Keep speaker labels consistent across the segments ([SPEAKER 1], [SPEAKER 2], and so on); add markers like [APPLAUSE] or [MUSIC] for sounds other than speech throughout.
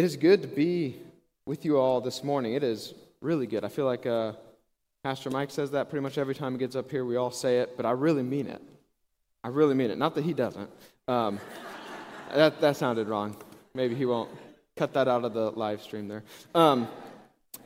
[SPEAKER 1] It is good to be with you all this morning. It is really good. I feel like uh, Pastor Mike says that pretty much every time he gets up here. We all say it, but I really mean it. I really mean it. Not that he doesn't. Um, [LAUGHS] that, that sounded wrong. Maybe he won't cut that out of the live stream there. Um,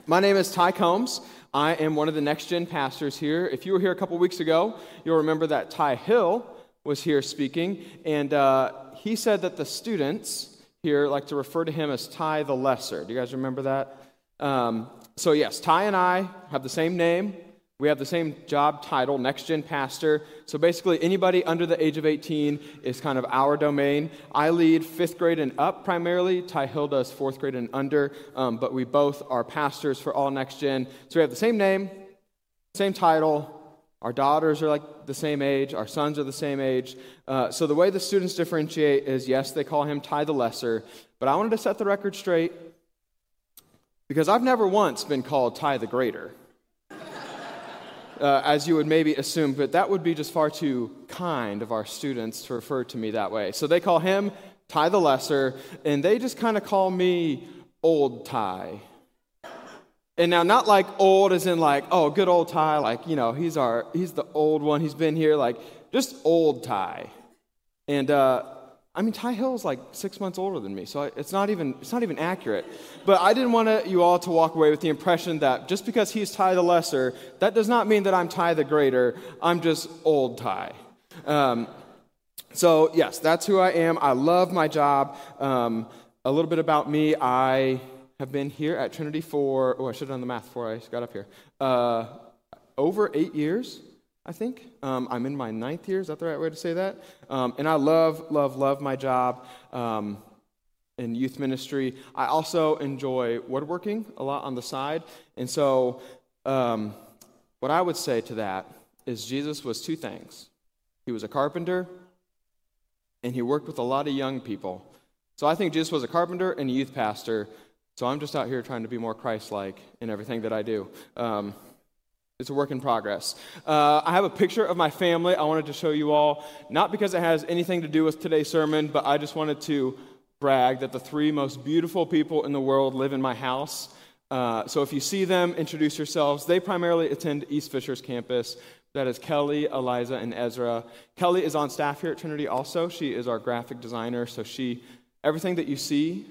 [SPEAKER 1] my name is Ty Combs. I am one of the next gen pastors here. If you were here a couple weeks ago, you'll remember that Ty Hill was here speaking, and uh, he said that the students here like to refer to him as Ty the Lesser. Do you guys remember that? Um, so, yes, Ty and I have the same name. We have the same job title, Next Gen Pastor. So basically, anybody under the age of 18 is kind of our domain. I lead fifth grade and up primarily. Ty Hill does fourth grade and under. Um, but we both are pastors for all Next Gen. So we have the same name, same title, our daughters are like the same age, our sons are the same age. Uh, so the way the students differentiate is yes, they call him Ty the Lesser, but I wanted to set the record straight because I've never once been called Ty the Greater. Uh, as you would maybe assume, but that would be just far too kind of our students to refer to me that way. So they call him Ty the Lesser, and they just kind of call me Old Ty. And now, not like old as in like, oh, good old Ty, like, you know, he's our, he's the old one, he's been here, like, just old Ty. And, uh, I mean, Ty Hill's like six months older than me, so it's not even, it's not even accurate. But I didn't want you all to walk away with the impression that just because he's Ty the lesser, that does not mean that I'm Ty the greater. I'm just old Ty. Um, so, yes, that's who I am. I love my job. Um, a little bit about me I have been here at Trinity for, oh, I should have done the math before I got up here. Uh, over eight years, I think. Um, I'm in my ninth year. Is that the right way to say that? Um, and I love, love, love my job um, in youth ministry. I also enjoy woodworking a lot on the side. And so, um, what I would say to that is Jesus was two things he was a carpenter, and he worked with a lot of young people. So I think Jesus was a carpenter and a youth pastor so I'm just out here trying to be more Christ like in everything that I do. Um, it's a work in progress. Uh, I have a picture of my family I wanted to show you all, not because it has anything to do with today's sermon, but I just wanted to brag that the three most beautiful people in the world live in my house. Uh, so if you see them, introduce yourselves. They primarily attend East Fishers campus. That is Kelly, Eliza, and Ezra. Kelly is on staff here at Trinity also. She is our graphic designer, so she everything that you see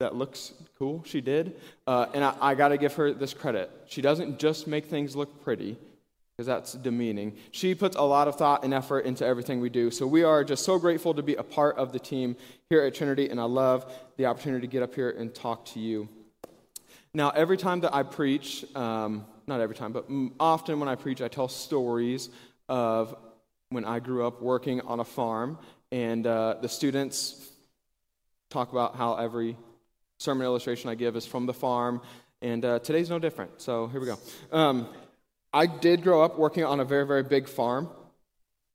[SPEAKER 1] that looks cool. She did. Uh, and I, I got to give her this credit. She doesn't just make things look pretty, because that's demeaning. She puts a lot of thought and effort into everything we do. So we are just so grateful to be a part of the team here at Trinity, and I love the opportunity to get up here and talk to you. Now, every time that I preach, um, not every time, but often when I preach, I tell stories of when I grew up working on a farm, and uh, the students talk about how every sermon illustration I give is from the farm, and uh, today's no different. So here we go. Um, I did grow up working on a very, very big farm.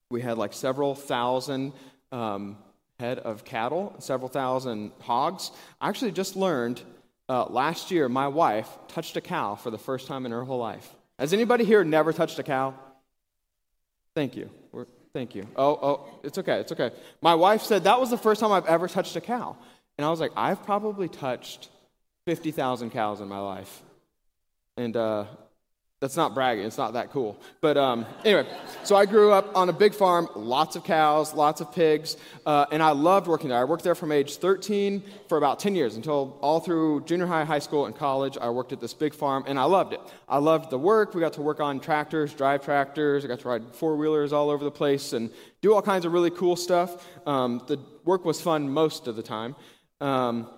[SPEAKER 1] We had like several thousand um, head of cattle, several thousand hogs. I actually just learned uh, last year my wife touched a cow for the first time in her whole life. Has anybody here never touched a cow? Thank you. We're, thank you. Oh, oh, it's okay. It's okay. My wife said that was the first time I've ever touched a cow. And I was like, I've probably touched 50,000 cows in my life. And uh, that's not bragging, it's not that cool. But um, anyway, so I grew up on a big farm, lots of cows, lots of pigs, uh, and I loved working there. I worked there from age 13 for about 10 years until all through junior high, high school, and college. I worked at this big farm, and I loved it. I loved the work. We got to work on tractors, drive tractors, I got to ride four wheelers all over the place and do all kinds of really cool stuff. Um, the work was fun most of the time. Um,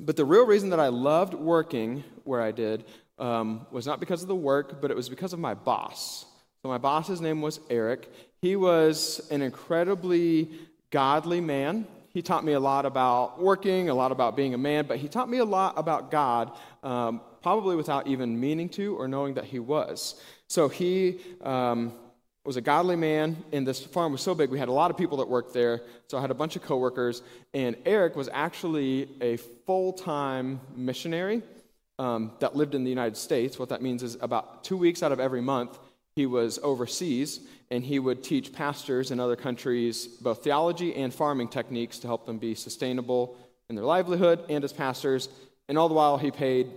[SPEAKER 1] but the real reason that I loved working where I did um, was not because of the work, but it was because of my boss. So my boss's name was Eric. He was an incredibly godly man. He taught me a lot about working, a lot about being a man, but he taught me a lot about God, um, probably without even meaning to or knowing that he was. So he um, was a godly man, and this farm was so big, we had a lot of people that worked there. So I had a bunch of coworkers, and Eric was actually a full time missionary um, that lived in the United States. What that means is about two weeks out of every month, he was overseas, and he would teach pastors in other countries both theology and farming techniques to help them be sustainable in their livelihood and as pastors. And all the while, he paid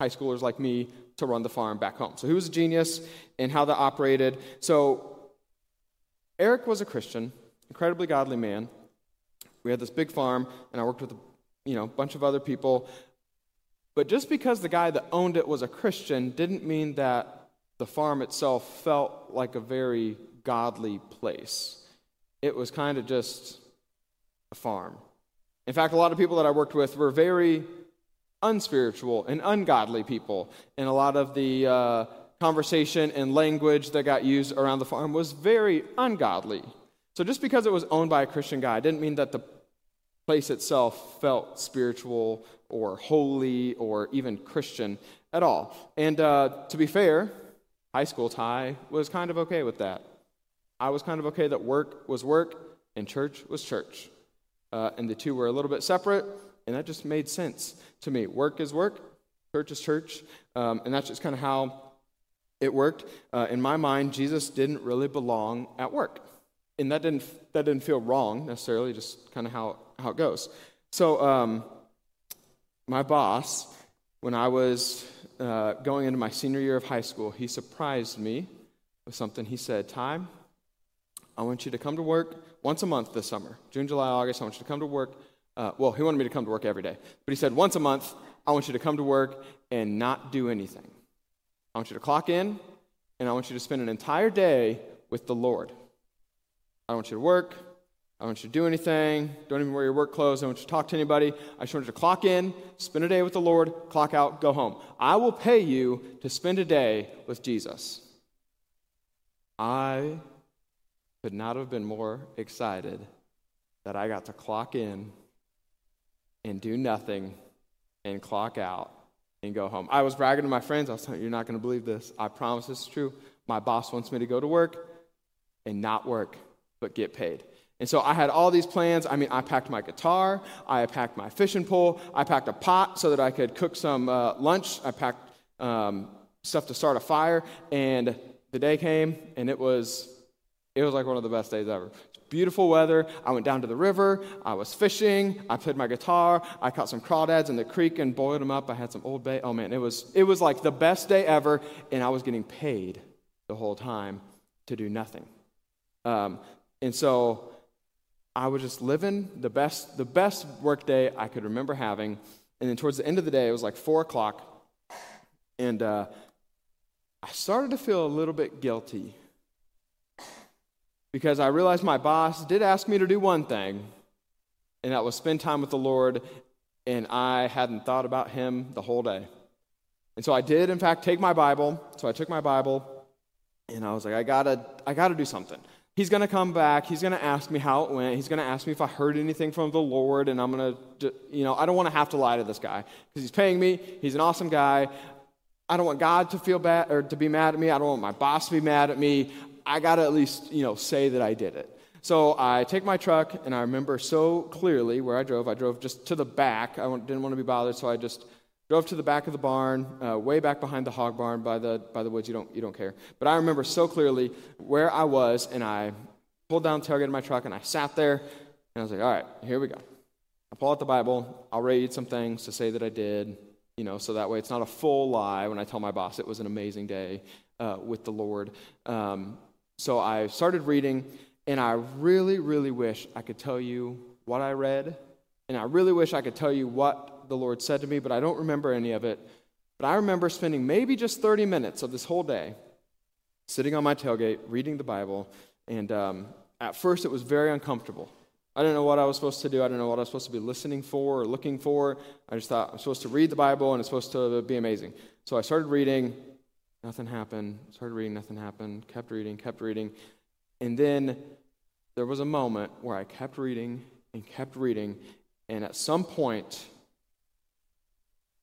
[SPEAKER 1] high schoolers like me to run the farm back home. So he was a genius in how that operated. So Eric was a Christian, incredibly godly man. We had this big farm, and I worked with a you know, bunch of other people. But just because the guy that owned it was a Christian didn't mean that the farm itself felt like a very godly place. It was kind of just a farm. In fact, a lot of people that I worked with were very unspiritual and ungodly people. And a lot of the uh, conversation and language that got used around the farm was very ungodly. So just because it was owned by a Christian guy didn't mean that the place itself felt spiritual or holy or even Christian at all. And uh, to be fair, high school Ty was kind of okay with that. I was kind of okay that work was work and church was church. Uh, and the two were a little bit separate, and that just made sense to me. Work is work, church is church, um, and that's just kind of how it worked. Uh, in my mind, Jesus didn't really belong at work. And that didn't, that didn't feel wrong necessarily, just kind of how, how it goes. So, um, my boss, when I was uh, going into my senior year of high school, he surprised me with something. He said, Ty, I want you to come to work once a month this summer, June, July, August. I want you to come to work. Uh, well, he wanted me to come to work every day, but he said, Once a month, I want you to come to work and not do anything. I want you to clock in, and I want you to spend an entire day with the Lord. I don't want you to work. I don't want you to do anything. Don't even wear your work clothes. I don't want you to talk to anybody. I just want you to clock in, spend a day with the Lord, clock out, go home. I will pay you to spend a day with Jesus. I could not have been more excited that I got to clock in and do nothing and clock out and go home. I was bragging to my friends. I was telling you're not going to believe this. I promise this is true. My boss wants me to go to work and not work, but get paid. And so I had all these plans. I mean, I packed my guitar, I packed my fishing pole, I packed a pot so that I could cook some uh, lunch, I packed um, stuff to start a fire, and the day came, and it was it was like one of the best days ever. Beautiful weather. I went down to the river. I was fishing. I played my guitar. I caught some crawdads in the creek and boiled them up. I had some Old Bay. Oh man, it was it was like the best day ever, and I was getting paid the whole time to do nothing. Um, and so I was just living the best the best work day I could remember having. And then towards the end of the day, it was like four o'clock, and uh, I started to feel a little bit guilty because I realized my boss did ask me to do one thing, and that was spend time with the Lord, and I hadn't thought about Him the whole day. And so I did, in fact, take my Bible. So I took my Bible, and I was like, I gotta, I gotta do something. He's gonna come back. He's gonna ask me how it went. He's gonna ask me if I heard anything from the Lord, and I'm gonna, you know, I don't want to have to lie to this guy because he's paying me. He's an awesome guy. I don't want God to feel bad or to be mad at me. I don't want my boss to be mad at me. I got to at least, you know, say that I did it. So I take my truck, and I remember so clearly where I drove. I drove just to the back. I didn't want to be bothered, so I just drove to the back of the barn, uh, way back behind the hog barn by the, by the woods. You don't, you don't care. But I remember so clearly where I was, and I pulled down the tailgate of my truck, and I sat there, and I was like, all right, here we go. I pull out the Bible. I'll read some things to say that I did, you know, so that way it's not a full lie when I tell my boss it was an amazing day uh, with the Lord. Um, so I started reading, and I really, really wish I could tell you what I read, and I really wish I could tell you what the Lord said to me, but I don't remember any of it. But I remember spending maybe just 30 minutes of this whole day sitting on my tailgate, reading the Bible, and um, at first it was very uncomfortable. I didn't know what I was supposed to do. I didn't know what I was supposed to be listening for or looking for. I just thought I'm supposed to read the Bible and it's supposed to be amazing. So I started reading, Nothing happened. Started reading, nothing happened. Kept reading, kept reading. And then there was a moment where I kept reading and kept reading. And at some point,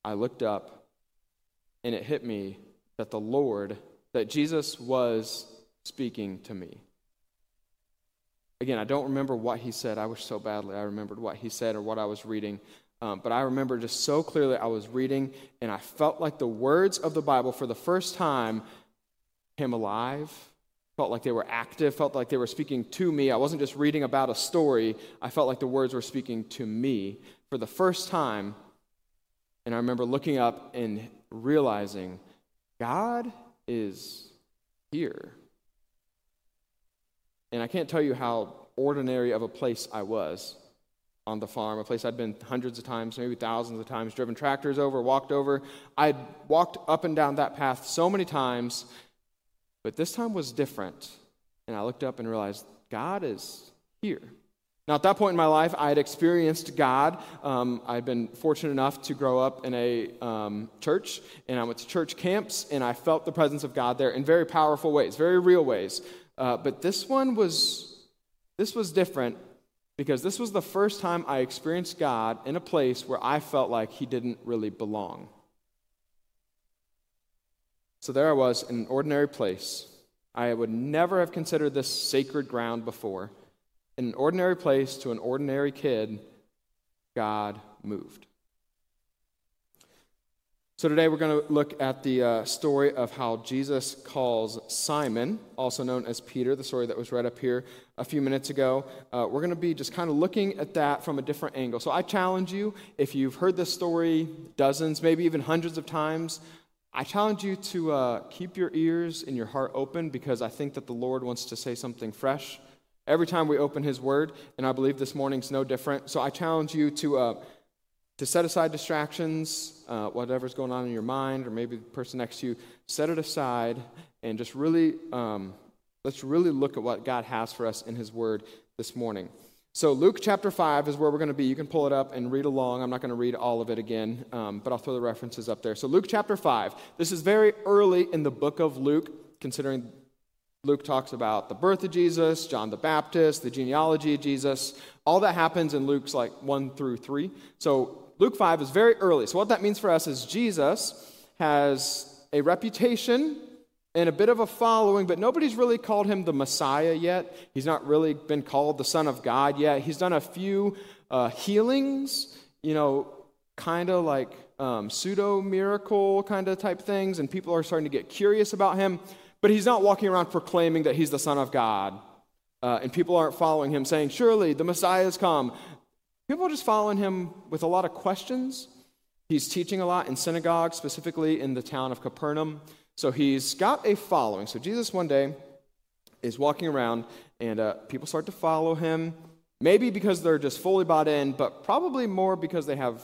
[SPEAKER 1] I looked up and it hit me that the Lord, that Jesus was speaking to me. Again, I don't remember what he said. I wish so badly I remembered what he said or what I was reading. Um, but I remember just so clearly I was reading and I felt like the words of the Bible for the first time came alive felt like they were active, felt like they were speaking to me. I wasn't just reading about a story, I felt like the words were speaking to me for the first time. And I remember looking up and realizing God is here. And I can't tell you how ordinary of a place I was on the farm, a place I'd been hundreds of times, maybe thousands of times, driven tractors over, walked over. I'd walked up and down that path so many times, but this time was different. And I looked up and realized God is here. Now, at that point in my life, I had experienced God. Um, I'd been fortunate enough to grow up in a um, church, and I went to church camps, and I felt the presence of God there in very powerful ways, very real ways. Uh, but this one was, this was different because this was the first time I experienced God in a place where I felt like He didn't really belong. So there I was in an ordinary place. I would never have considered this sacred ground before. In an ordinary place to an ordinary kid, God moved. So today we're going to look at the uh, story of how Jesus calls Simon, also known as Peter, the story that was read up here a few minutes ago. Uh, we're going to be just kind of looking at that from a different angle. So I challenge you, if you've heard this story dozens, maybe even hundreds of times, I challenge you to uh, keep your ears and your heart open because I think that the Lord wants to say something fresh every time we open His Word, and I believe this morning's no different. So I challenge you to, uh, to set aside distractions, uh, whatever's going on in your mind, or maybe the person next to you, set it aside and just really, um, let's really look at what God has for us in His Word this morning. So, Luke chapter 5 is where we're going to be. You can pull it up and read along. I'm not going to read all of it again, um, but I'll throw the references up there. So, Luke chapter 5. This is very early in the book of Luke, considering Luke talks about the birth of Jesus, John the Baptist, the genealogy of Jesus. All that happens in Luke's like 1 through 3. So, Luke 5 is very early. So, what that means for us is Jesus has a reputation and a bit of a following, but nobody's really called him the Messiah yet. He's not really been called the Son of God yet. He's done a few uh, healings, you know, kind of like um, pseudo miracle kind of type things, and people are starting to get curious about him. But he's not walking around proclaiming that he's the Son of God. Uh, and people aren't following him saying, Surely the Messiah has come. People are just following him with a lot of questions. He's teaching a lot in synagogues, specifically in the town of Capernaum. So he's got a following. So Jesus one day is walking around, and uh, people start to follow him. Maybe because they're just fully bought in, but probably more because they have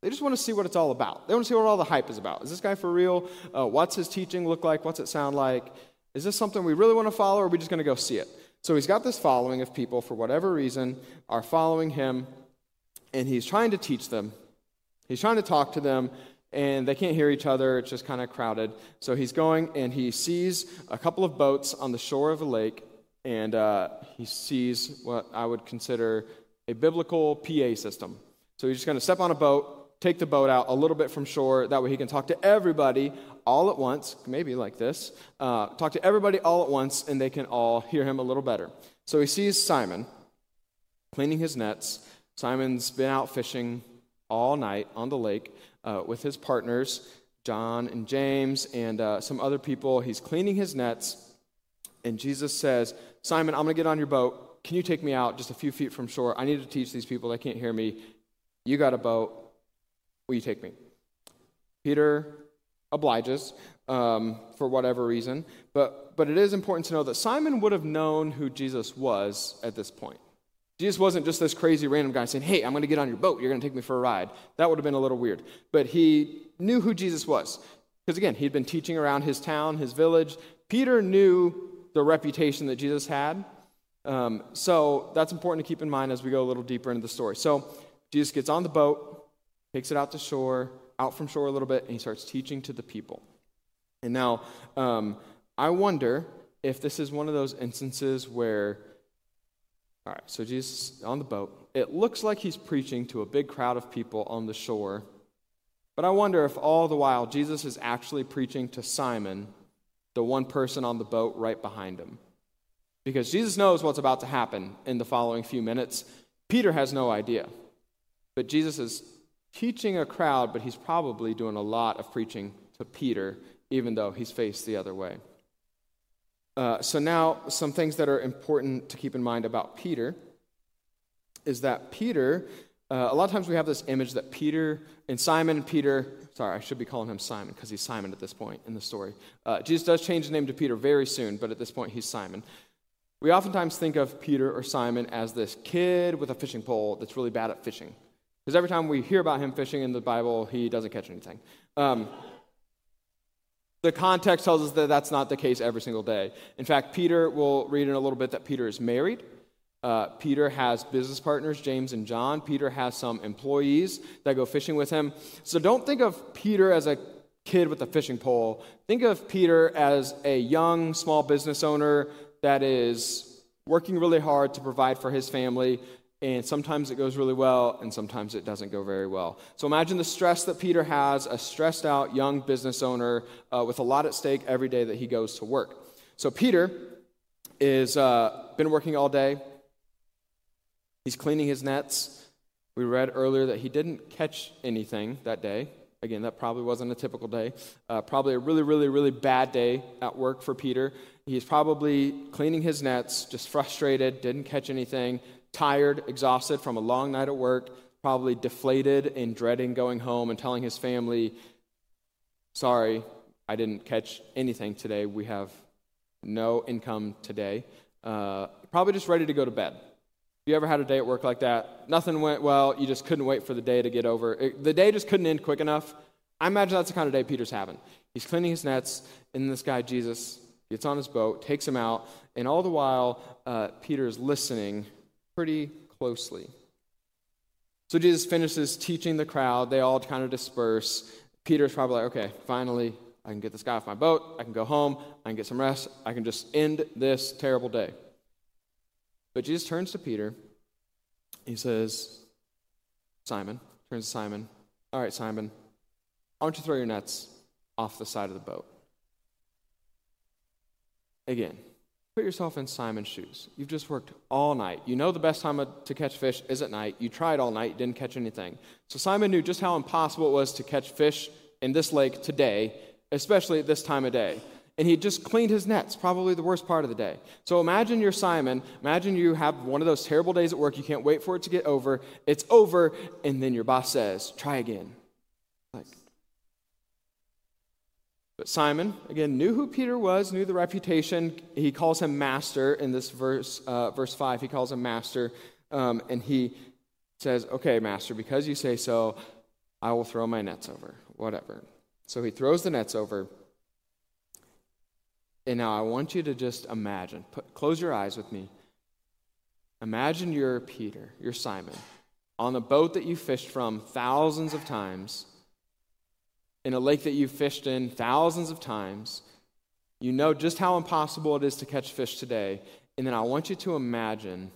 [SPEAKER 1] they just want to see what it's all about. They want to see what all the hype is about. Is this guy for real? Uh, what's his teaching look like? What's it sound like? Is this something we really want to follow, or are we just going to go see it? So he's got this following of people, for whatever reason, are following him, and he's trying to teach them. He's trying to talk to them, and they can't hear each other. It's just kind of crowded. So he's going and he sees a couple of boats on the shore of a lake, and uh, he sees what I would consider a biblical PA system. So he's just going to step on a boat, take the boat out a little bit from shore. That way he can talk to everybody all at once, maybe like this. Uh, talk to everybody all at once, and they can all hear him a little better. So he sees Simon cleaning his nets. Simon's been out fishing all night on the lake uh, with his partners, John and James, and uh, some other people. He's cleaning his nets, and Jesus says, Simon, I'm going to get on your boat. Can you take me out just a few feet from shore? I need to teach these people. They can't hear me. You got a boat. Will you take me? Peter obliges um, for whatever reason, but, but it is important to know that Simon would have known who Jesus was at this point. Jesus wasn't just this crazy random guy saying, Hey, I'm going to get on your boat. You're going to take me for a ride. That would have been a little weird. But he knew who Jesus was. Because again, he'd been teaching around his town, his village. Peter knew the reputation that Jesus had. Um, so that's important to keep in mind as we go a little deeper into the story. So Jesus gets on the boat, takes it out to shore, out from shore a little bit, and he starts teaching to the people. And now, um, I wonder if this is one of those instances where all right, so Jesus on the boat. It looks like he's preaching to a big crowd of people on the shore. But I wonder if all the while Jesus is actually preaching to Simon, the one person on the boat right behind him. Because Jesus knows what's about to happen in the following few minutes. Peter has no idea. But Jesus is teaching a crowd, but he's probably doing a lot of preaching to Peter, even though he's faced the other way. Uh, so, now some things that are important to keep in mind about Peter is that Peter, uh, a lot of times we have this image that Peter and Simon Peter, sorry, I should be calling him Simon because he's Simon at this point in the story. Uh, Jesus does change his name to Peter very soon, but at this point he's Simon. We oftentimes think of Peter or Simon as this kid with a fishing pole that's really bad at fishing. Because every time we hear about him fishing in the Bible, he doesn't catch anything. Um, the context tells us that that's not the case every single day. In fact, Peter, we'll read in a little bit that Peter is married. Uh, Peter has business partners, James and John. Peter has some employees that go fishing with him. So don't think of Peter as a kid with a fishing pole. Think of Peter as a young small business owner that is working really hard to provide for his family, and sometimes it goes really well, and sometimes it doesn't go very well. So imagine the stress that Peter has a stressed out young business owner uh, with a lot at stake every day that he goes to work. So Peter is uh, been working all day. He's cleaning his nets. We read earlier that he didn't catch anything that day. Again, that probably wasn't a typical day. Uh, probably a really, really, really bad day at work for Peter. He's probably cleaning his nets, just frustrated, didn't catch anything, tired, exhausted from a long night at work, probably deflated and dreading going home and telling his family, Sorry, I didn't catch anything today. We have no income today. Uh, probably just ready to go to bed. You ever had a day at work like that? Nothing went well. You just couldn't wait for the day to get over. It, the day just couldn't end quick enough. I imagine that's the kind of day Peter's having. He's cleaning his nets, and this guy, Jesus, gets on his boat, takes him out, and all the while, uh, Peter is listening pretty closely. So Jesus finishes teaching the crowd. They all kind of disperse. Peter's probably like, okay, finally, I can get this guy off my boat. I can go home. I can get some rest. I can just end this terrible day. But Jesus turns to Peter. He says, Simon, turns to Simon. All right, Simon, I want you throw your nets off the side of the boat. Again, put yourself in Simon's shoes. You've just worked all night. You know the best time to catch fish is at night. You tried all night, didn't catch anything. So Simon knew just how impossible it was to catch fish in this lake today, especially at this time of day. And he just cleaned his nets, probably the worst part of the day. So imagine you're Simon. Imagine you have one of those terrible days at work. You can't wait for it to get over. It's over, and then your boss says, try again. Like, but Simon, again, knew who Peter was, knew the reputation. He calls him master in this verse, uh, verse 5. He calls him master. Um, and he says, Okay, master, because you say so, I will throw my nets over. Whatever. So he throws the nets over. And now I want you to just imagine, put, close your eyes with me. Imagine you're Peter, you're Simon, on the boat that you fished from thousands of times in a lake that you've fished in thousands of times. You know just how impossible it is to catch fish today. And then I want you to imagine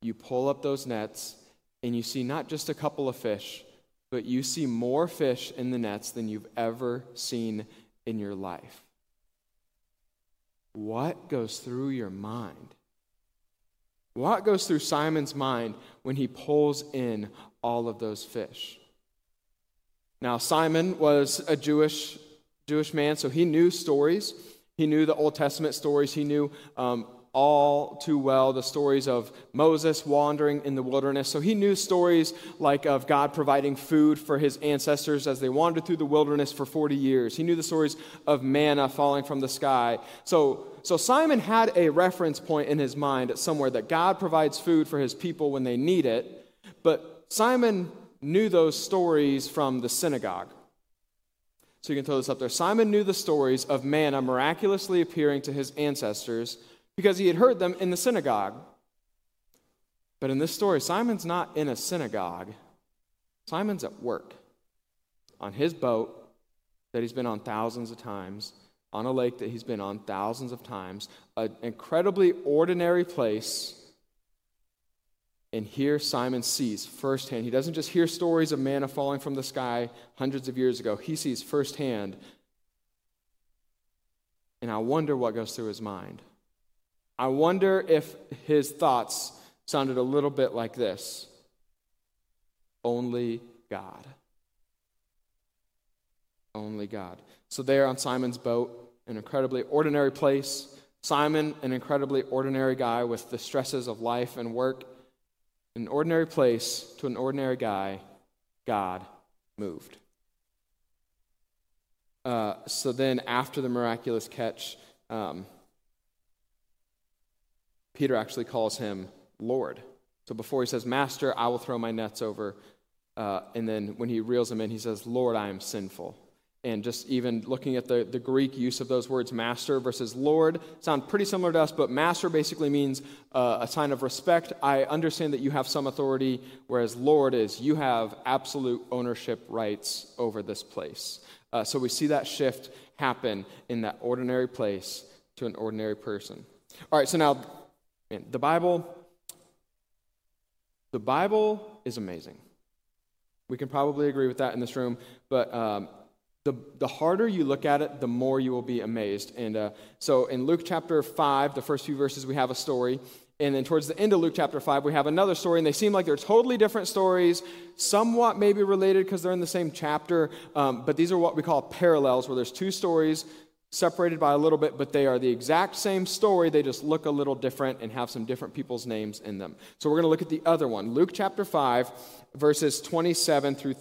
[SPEAKER 1] you pull up those nets and you see not just a couple of fish, but you see more fish in the nets than you've ever seen in your life. What goes through your mind? What goes through Simon's mind when he pulls in all of those fish? Now, Simon was a Jewish, Jewish man, so he knew stories. He knew the Old Testament stories. He knew um, all too well the stories of Moses wandering in the wilderness. So he knew stories like of God providing food for his ancestors as they wandered through the wilderness for 40 years. He knew the stories of manna falling from the sky. So, so Simon had a reference point in his mind somewhere that God provides food for his people when they need it. But Simon knew those stories from the synagogue. So you can throw this up there. Simon knew the stories of manna miraculously appearing to his ancestors because he had heard them in the synagogue. But in this story, Simon's not in a synagogue, Simon's at work on his boat that he's been on thousands of times, on a lake that he's been on thousands of times, an incredibly ordinary place and here Simon sees firsthand. He doesn't just hear stories of manna falling from the sky hundreds of years ago, he sees firsthand. And I wonder what goes through his mind. I wonder if his thoughts sounded a little bit like this Only God. Only God. So, there on Simon's boat, an incredibly ordinary place. Simon, an incredibly ordinary guy with the stresses of life and work. An ordinary place to an ordinary guy, God moved. Uh, so then, after the miraculous catch, um, Peter actually calls him Lord. So before he says, Master, I will throw my nets over. Uh, and then when he reels him in, he says, Lord, I am sinful. And just even looking at the, the Greek use of those words, master versus Lord, sound pretty similar to us, but master basically means uh, a sign of respect. I understand that you have some authority, whereas Lord is you have absolute ownership rights over this place. Uh, so we see that shift happen in that ordinary place to an ordinary person. All right, so now, man, the Bible, the Bible is amazing. We can probably agree with that in this room, but um, the, the harder you look at it, the more you will be amazed. And uh, so in Luke chapter 5, the first few verses, we have a story. And then towards the end of Luke chapter 5, we have another story, and they seem like they're totally different stories, somewhat maybe related because they're in the same chapter. Um, but these are what we call parallels, where there's two stories separated by a little bit, but they are the exact same story. They just look a little different and have some different people's names in them. So we're going to look at the other one Luke chapter 5, verses 27 through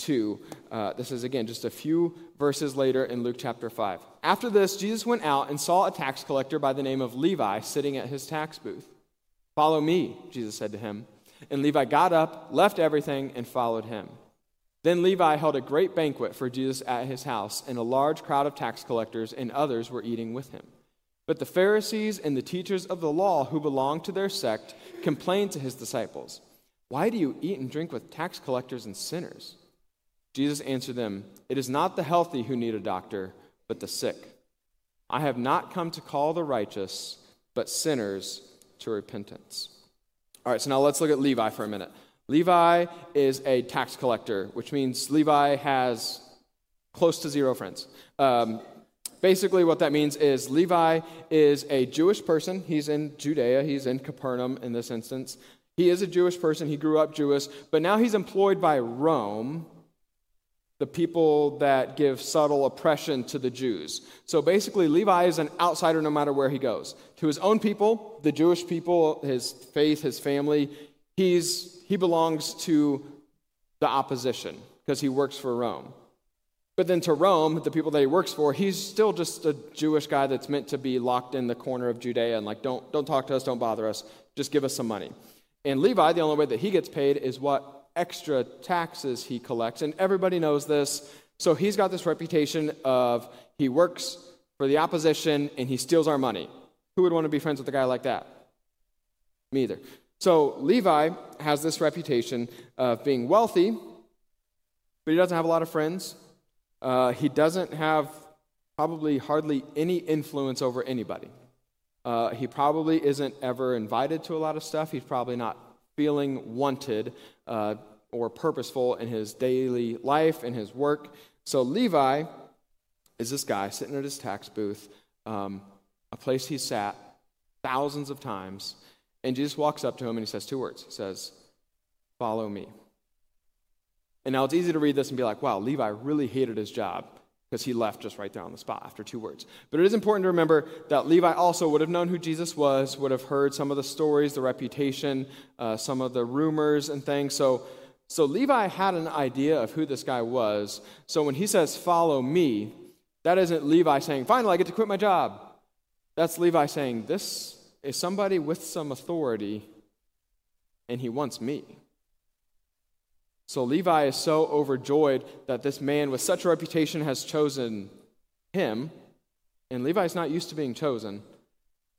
[SPEAKER 1] 32. Uh, this is, again, just a few verses later in Luke chapter 5. After this, Jesus went out and saw a tax collector by the name of Levi sitting at his tax booth. Follow me, Jesus said to him. And Levi got up, left everything, and followed him. Then Levi held a great banquet for Jesus at his house, and a large crowd of tax collectors and others were eating with him. But the Pharisees and the teachers of the law who belonged to their sect complained to his disciples, Why do you eat and drink with tax collectors and sinners? Jesus answered them, It is not the healthy who need a doctor, but the sick. I have not come to call the righteous, but sinners to repentance. All right, so now let's look at Levi for a minute. Levi is a tax collector, which means Levi has close to zero friends. Um, basically, what that means is Levi is a Jewish person. He's in Judea, he's in Capernaum in this instance. He is a Jewish person, he grew up Jewish, but now he's employed by Rome the people that give subtle oppression to the Jews. So basically, Levi is an outsider no matter where he goes. To his own people, the Jewish people, his faith, his family, he's, he belongs to the opposition because he works for Rome. But then to Rome, the people that he works for, he's still just a Jewish guy that's meant to be locked in the corner of Judea and like, don't, don't talk to us, don't bother us, just give us some money. And Levi, the only way that he gets paid is what extra taxes he collects. And everybody knows this. So he's got this reputation of he works for the opposition and he steals our money. Who would want to be friends with a guy like that? Me either. So Levi has this reputation of being wealthy, but he doesn't have a lot of friends. Uh, he doesn't have probably hardly any influence over anybody. Uh, he probably isn't ever invited to a lot of stuff. He's probably not feeling wanted uh, or purposeful in his daily life and his work. So Levi is this guy sitting at his tax booth, um, a place he sat thousands of times, and Jesus walks up to him and he says two words. He says, Follow me. And now it's easy to read this and be like, wow, Levi really hated his job because he left just right there on the spot after two words. But it is important to remember that Levi also would have known who Jesus was, would have heard some of the stories, the reputation, uh, some of the rumors and things. So, so Levi had an idea of who this guy was. So when he says, Follow me, that isn't Levi saying, Finally, I get to quit my job. That's Levi saying, This is somebody with some authority, and he wants me. So Levi is so overjoyed that this man with such a reputation has chosen him, and Levi's not used to being chosen.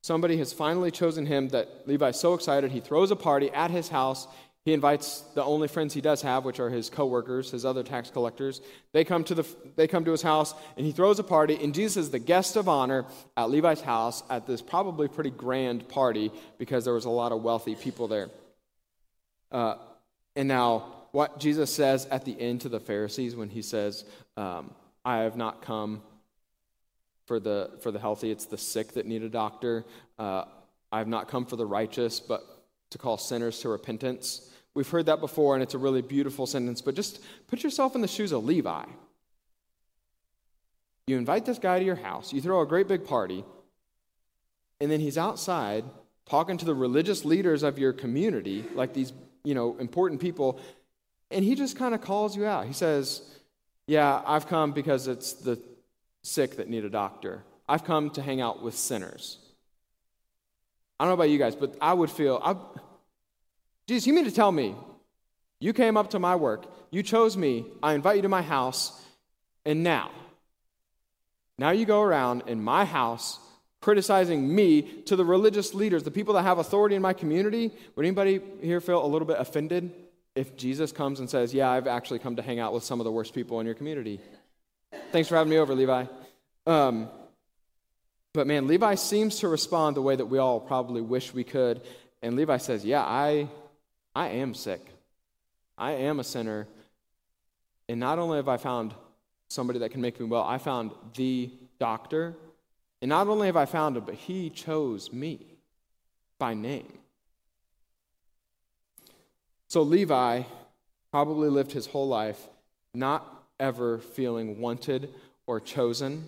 [SPEAKER 1] Somebody has finally chosen him that Levi's so excited he throws a party at his house. He invites the only friends he does have, which are his coworkers, his other tax collectors. They come to the they come to his house and he throws a party and Jesus is the guest of honor at Levi's house at this probably pretty grand party because there was a lot of wealthy people there. Uh, and now what Jesus says at the end to the Pharisees when he says, um, I have not come for the, for the healthy, it's the sick that need a doctor. Uh, I have not come for the righteous, but to call sinners to repentance. We've heard that before, and it's a really beautiful sentence, but just put yourself in the shoes of Levi. You invite this guy to your house, you throw a great big party, and then he's outside talking to the religious leaders of your community, like these, you know, important people, and he just kind of calls you out. He says, Yeah, I've come because it's the sick that need a doctor. I've come to hang out with sinners. I don't know about you guys, but I would feel, I, Jesus, you mean to tell me you came up to my work, you chose me, I invite you to my house, and now, now you go around in my house criticizing me to the religious leaders, the people that have authority in my community. Would anybody here feel a little bit offended if Jesus comes and says, Yeah, I've actually come to hang out with some of the worst people in your community? Thanks for having me over, Levi. Um, but man, Levi seems to respond the way that we all probably wish we could. And Levi says, Yeah, I, I am sick. I am a sinner. And not only have I found somebody that can make me well, I found the doctor. And not only have I found him, but he chose me by name. So Levi probably lived his whole life not ever feeling wanted or chosen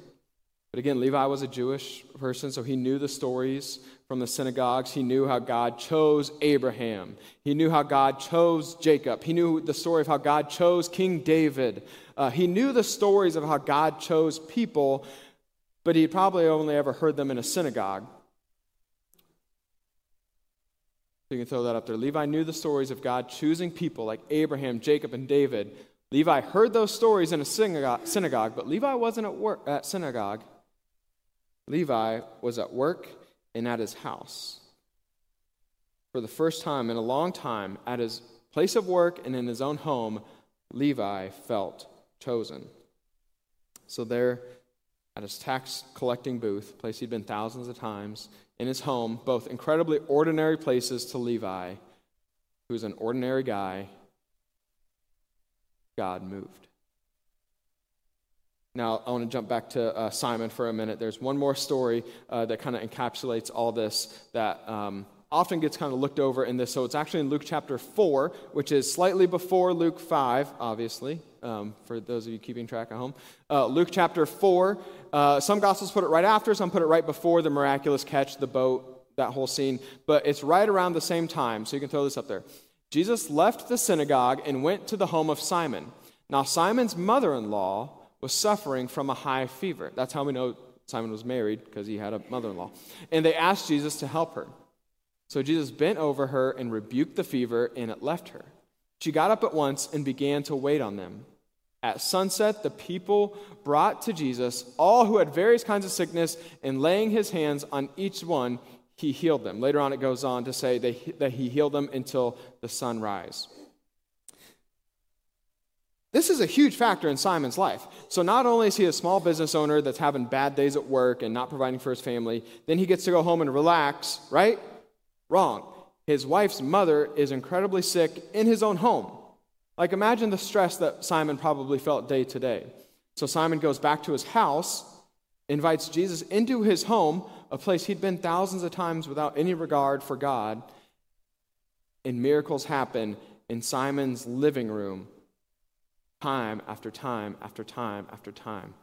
[SPEAKER 1] but again, Levi was a Jewish person, so he knew the stories from the synagogues. He knew how God chose Abraham. He knew how God chose Jacob. He knew the story of how God chose King David. Uh, he knew the stories of how God chose people, but he probably only ever heard them in a synagogue. You can throw that up there. Levi knew the stories of God choosing people like Abraham, Jacob, and David. Levi heard those stories in a synagogue, synagogue but Levi wasn't at work at synagogue. Levi was at work and at his house. For the first time in a long time, at his place of work and in his own home, Levi felt chosen. So, there at his tax collecting booth, place he'd been thousands of times, in his home, both incredibly ordinary places to Levi, who's an ordinary guy, God moved. Now, I want to jump back to uh, Simon for a minute. There's one more story uh, that kind of encapsulates all this that um, often gets kind of looked over in this. So it's actually in Luke chapter 4, which is slightly before Luke 5, obviously, um, for those of you keeping track at home. Uh, Luke chapter 4, uh, some gospels put it right after, some put it right before the miraculous catch, the boat, that whole scene. But it's right around the same time, so you can throw this up there. Jesus left the synagogue and went to the home of Simon. Now, Simon's mother in law, was suffering from a high fever. That's how we know Simon was married, because he had a mother in law. And they asked Jesus to help her. So Jesus bent over her and rebuked the fever, and it left her. She got up at once and began to wait on them. At sunset, the people brought to Jesus all who had various kinds of sickness, and laying his hands on each one, he healed them. Later on, it goes on to say that he healed them until the sunrise. This is a huge factor in Simon's life. So, not only is he a small business owner that's having bad days at work and not providing for his family, then he gets to go home and relax, right? Wrong. His wife's mother is incredibly sick in his own home. Like, imagine the stress that Simon probably felt day to day. So, Simon goes back to his house, invites Jesus into his home, a place he'd been thousands of times without any regard for God, and miracles happen in Simon's living room time after time after time after time.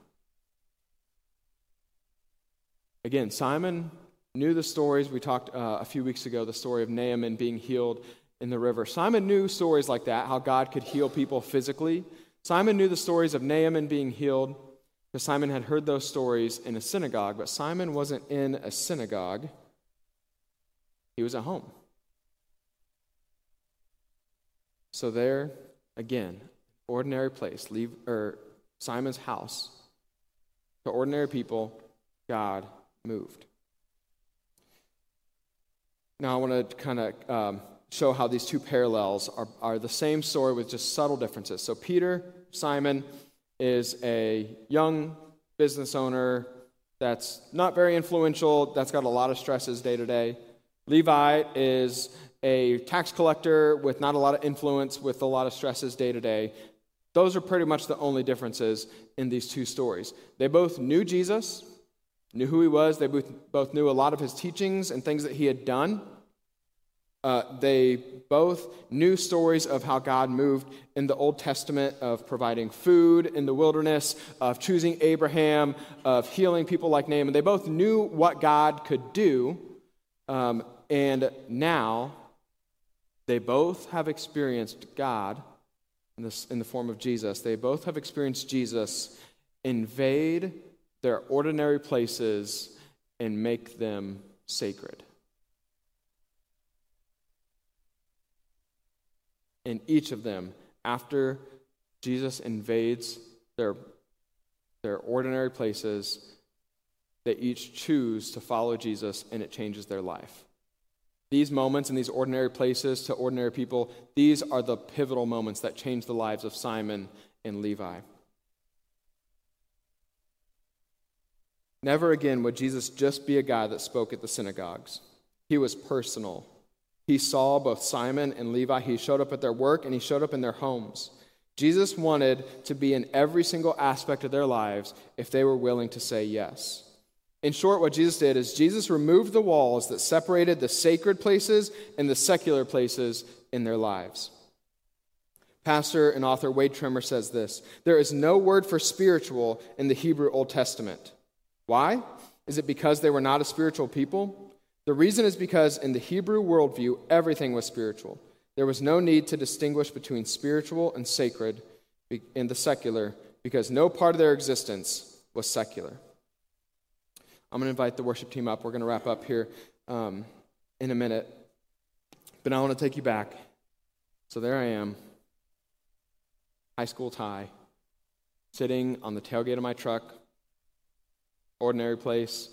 [SPEAKER 1] Again, Simon knew the stories. We talked uh, a few weeks ago, the story of Naaman being healed in the river. Simon knew stories like that, how God could heal people physically. Simon knew the stories of Naaman being healed because Simon had heard those stories in a synagogue, but Simon wasn't in a synagogue, he was at home. So, there again, ordinary place, leave or Simon's house, to ordinary people, God moved. Now I want to kind of um, show how these two parallels are, are the same story with just subtle differences. So Peter, Simon, is a young business owner that's not very influential, that's got a lot of stresses day to day. Levi is a tax collector with not a lot of influence, with a lot of stresses day to day. Those are pretty much the only differences in these two stories. They both knew Jesus, knew who he was, they both, knew a lot of his teachings and things that he had done. Uh, they both knew stories of how God moved in the Old Testament of providing food in the wilderness, of choosing Abraham, of healing people like Naaman. They both knew what God could do, um, and now they both have experienced God in, this, in the form of Jesus. They both have experienced Jesus invade their ordinary places and make them sacred. in each of them after Jesus invades their, their ordinary places, they each choose to follow Jesus and it changes their life. These moments in these ordinary places to ordinary people, these are the pivotal moments that change the lives of Simon and Levi. Never again would Jesus just be a guy that spoke at the synagogues. He was personal. He saw both Simon and Levi. He showed up at their work and he showed up in their homes. Jesus wanted to be in every single aspect of their lives if they were willing to say yes. In short, what Jesus did is Jesus removed the walls that separated the sacred places and the secular places in their lives. Pastor and author Wade Trimmer says this There is no word for spiritual in the Hebrew Old Testament. Why? Is it because they were not a spiritual people? The reason is because in the Hebrew worldview, everything was spiritual. There was no need to distinguish between spiritual and sacred in the secular because no part of their existence was secular. I'm going to invite the worship team up. We're going to wrap up here um, in a minute. But I want to take you back. So there I am, high school Ty, sitting on the tailgate of my truck, ordinary place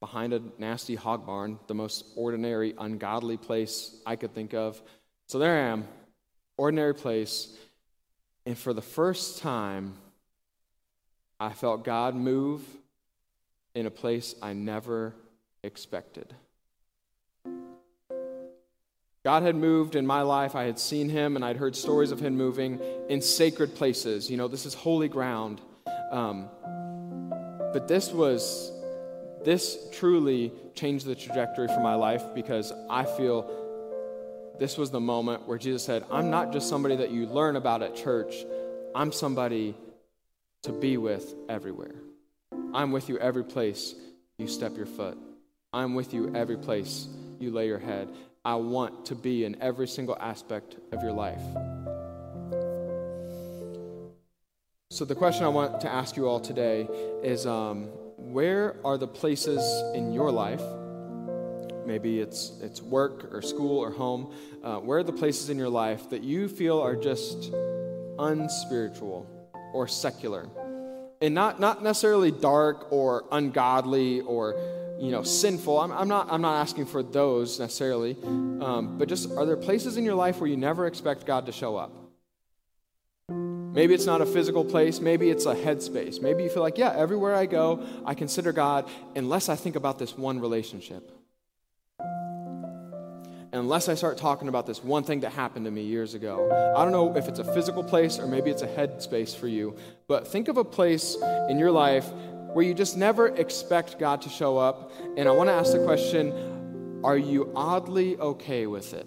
[SPEAKER 1] behind a nasty hog barn, the most ordinary, ungodly place I could think of. So there I am, ordinary place. And for the first time, I felt God move in a place I never expected. God had moved in my life. I had seen him and I'd heard stories of him moving in sacred places. You know, this is holy ground. Um, but this was this truly changed the trajectory for my life because I feel this was the moment where Jesus said, I'm not just somebody that you learn about at church, I'm somebody to be with everywhere. I'm with you every place you step your foot. I'm with you every place you lay your head. I want to be in every single aspect of your life. So, the question I want to ask you all today is um, where are the places in your life? Maybe it's, it's work or school or home. Uh, where are the places in your life that you feel are just unspiritual or secular? And not, not necessarily dark or ungodly or you know sinful I'm, I'm, not, I'm not asking for those necessarily um, but just are there places in your life where you never expect god to show up Maybe it's not a physical place. Maybe it's a headspace. Maybe you feel like, yeah, everywhere I go, I consider God unless I think about this one relationship. Unless I start talking about this one thing that happened to me years ago. I don't know if it's a physical place or maybe it's a headspace for you, but think of a place in your life where you just never expect God to show up. And I want to ask the question are you oddly okay with it?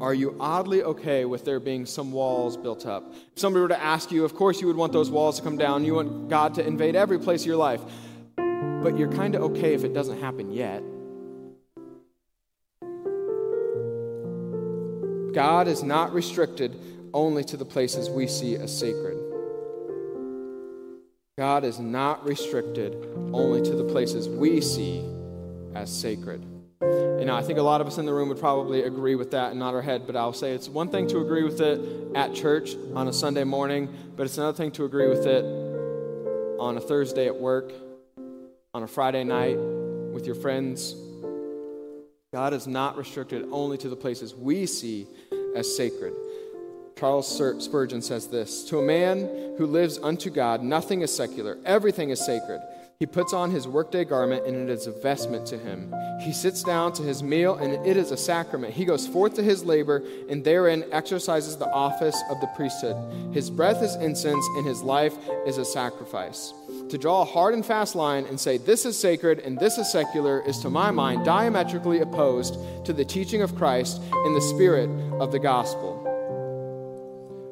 [SPEAKER 1] Are you oddly okay with there being some walls built up? If somebody were to ask you, of course you would want those walls to come down. You want God to invade every place of your life. But you're kind of okay if it doesn't happen yet. God is not restricted only to the places we see as sacred. God is not restricted only to the places we see as sacred. Know, I think a lot of us in the room would probably agree with that and nod our head, but I'll say it's one thing to agree with it at church on a Sunday morning, but it's another thing to agree with it on a Thursday at work, on a Friday night with your friends. God is not restricted only to the places we see as sacred. Charles Spurgeon says this To a man who lives unto God, nothing is secular, everything is sacred. He puts on his workday garment, and it is a vestment to him. He sits down to his meal, and it is a sacrament. He goes forth to his labor, and therein exercises the office of the priesthood. His breath is incense, and his life is a sacrifice. To draw a hard and fast line and say, this is sacred and this is secular, is to my mind diametrically opposed to the teaching of Christ in the spirit of the gospel.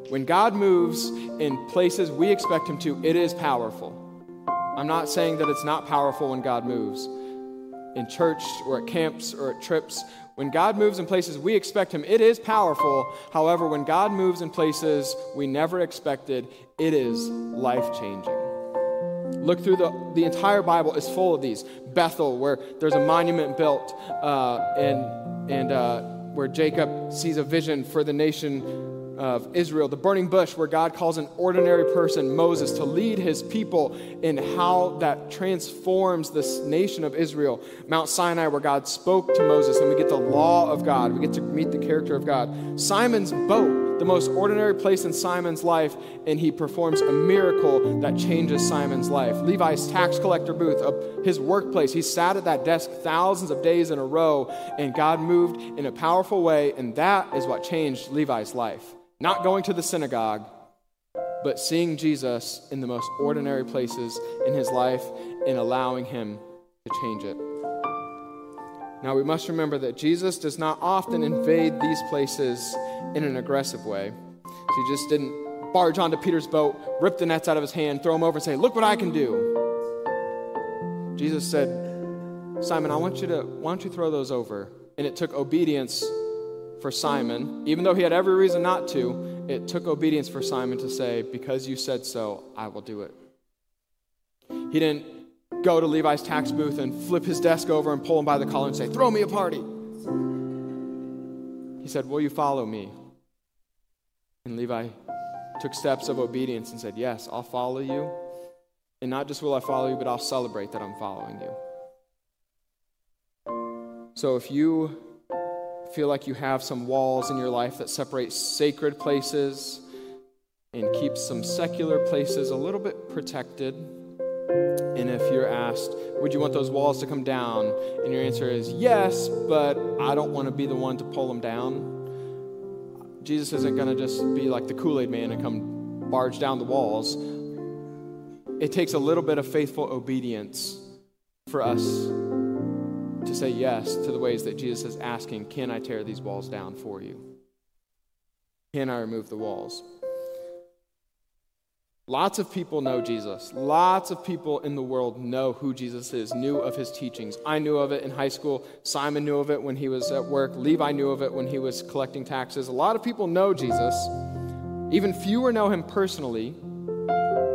[SPEAKER 1] When God moves in places we expect Him to, it is powerful. I'm not saying that it's not powerful when God moves. In church or at camps or at trips, when God moves in places we expect Him, it is powerful. However, when God moves in places we never expected, it is life changing. Look through the, the entire Bible is full of these. Bethel, where there's a monument built, uh, and, and uh, where Jacob sees a vision for the nation of Israel, the burning bush, where God calls an ordinary person, Moses, to lead his people in how that transforms this nation of Israel. Mount Sinai, where God spoke to Moses, and we get the law of God. We get to meet the character of God. Simon's boat, the most ordinary place in Simon's life, and he performs a miracle that changes Simon's life. Levi's tax collector booth, his workplace, he sat at that desk thousands of days in a row, and God moved in a powerful way, and that is what changed Levi's life not going to the synagogue, but seeing Jesus in the most ordinary places in his life and allowing him to change it. Now, we must remember that Jesus does not often invade these places in an aggressive way. He just didn't barge onto Peter's boat, rip the nets out of his hand, throw them over, and say, Look what I can do. Jesus said, Simon, I want you to, why don't you throw those over? And it took obedience for Simon, even though he had every reason not to, it took obedience for Simon to say, Because you said so, I will do it. He didn't go to Levi's tax booth and flip his desk over and pull him by the collar and say, Throw me a party. He said, Will you follow me? And Levi took steps of obedience and said, Yes, I'll follow you. And not just will I follow you, but I'll celebrate that I'm following you. So if you feel like you have some walls in your life that separate sacred places and keep some secular places a little bit protected. And if you're asked, would you want those walls to come down? And your answer is yes, but I don't want to be the one to pull them down. Jesus isn't going to just be like the Kool Aid man and come barge down the walls. It takes a little bit of faithful obedience for us to say yes to the ways that Jesus is asking, Can I tear these walls down for you? Can I remove the walls? Lots of people know Jesus. Lots of people in the world know who Jesus is, knew of his teachings. I knew of it in high school. Simon knew of it when he was at work. Levi knew of it when he was collecting taxes. A lot of people know Jesus. Even fewer know him personally.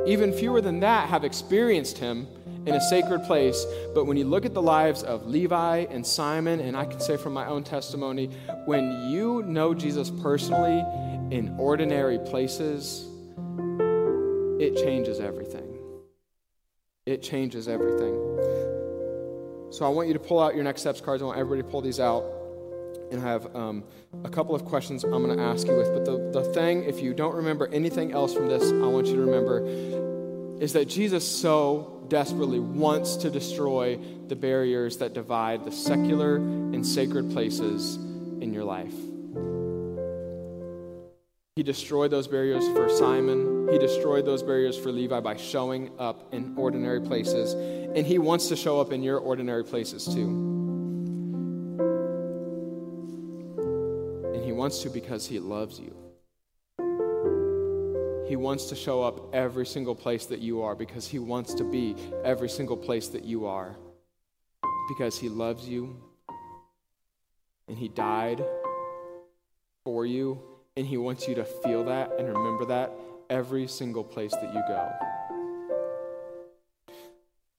[SPEAKER 1] Even fewer than that have experienced him in a sacred place. But when you look at the lives of Levi and Simon, and I can say from my own testimony, when you know Jesus personally in ordinary places, it changes everything. It changes everything. So I want you to pull out your next steps cards. I want everybody to pull these out. And I have um, a couple of questions I'm going to ask you with. But the, the thing, if you don't remember anything else from this, I want you to remember is that Jesus so desperately wants to destroy the barriers that divide the secular and sacred places in your life. He destroyed those barriers for Simon. He destroyed those barriers for Levi by showing up in ordinary places. And he wants to show up in your ordinary places too. And he wants to because he loves you. He wants to show up every single place that you are because He wants to be every single place that you are because He loves you and He died for you and He wants you to feel that and remember that every single place that you go.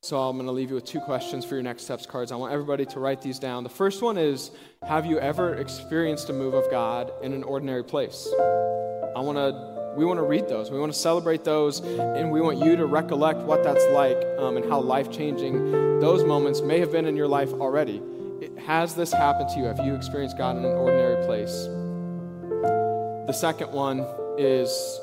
[SPEAKER 1] So I'm going to leave you with two questions for your next steps cards. I want everybody to write these down. The first one is Have you ever experienced a move of God in an ordinary place? I want to we want to read those. We want to celebrate those, and we want you to recollect what that's like um, and how life changing those moments may have been in your life already. It, has this happened to you? Have you experienced God in an ordinary place? The second one is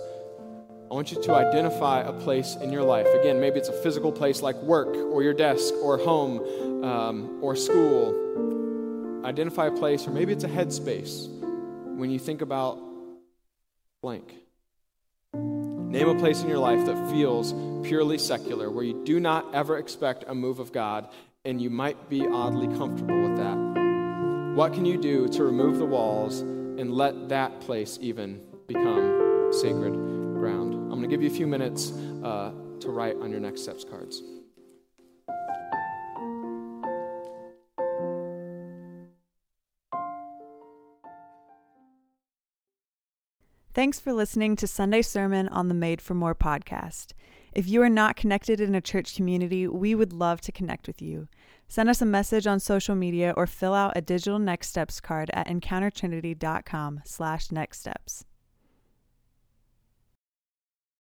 [SPEAKER 1] I want you to identify a place in your life. Again, maybe it's a physical place like work or your desk or home um, or school. Identify a place, or maybe it's a headspace when you think about blank. Name a place in your life that feels purely secular, where you do not ever expect a move of God, and you might be oddly comfortable with that. What can you do to remove the walls and let that place even become sacred ground? I'm going to give you a few minutes uh, to write on your next steps cards.
[SPEAKER 2] Thanks for listening to Sunday Sermon on the Made for More podcast. If you are not connected in a church community, we would love to connect with you. Send us a message on social media or fill out a digital next steps card at encountertrinity.com slash next steps.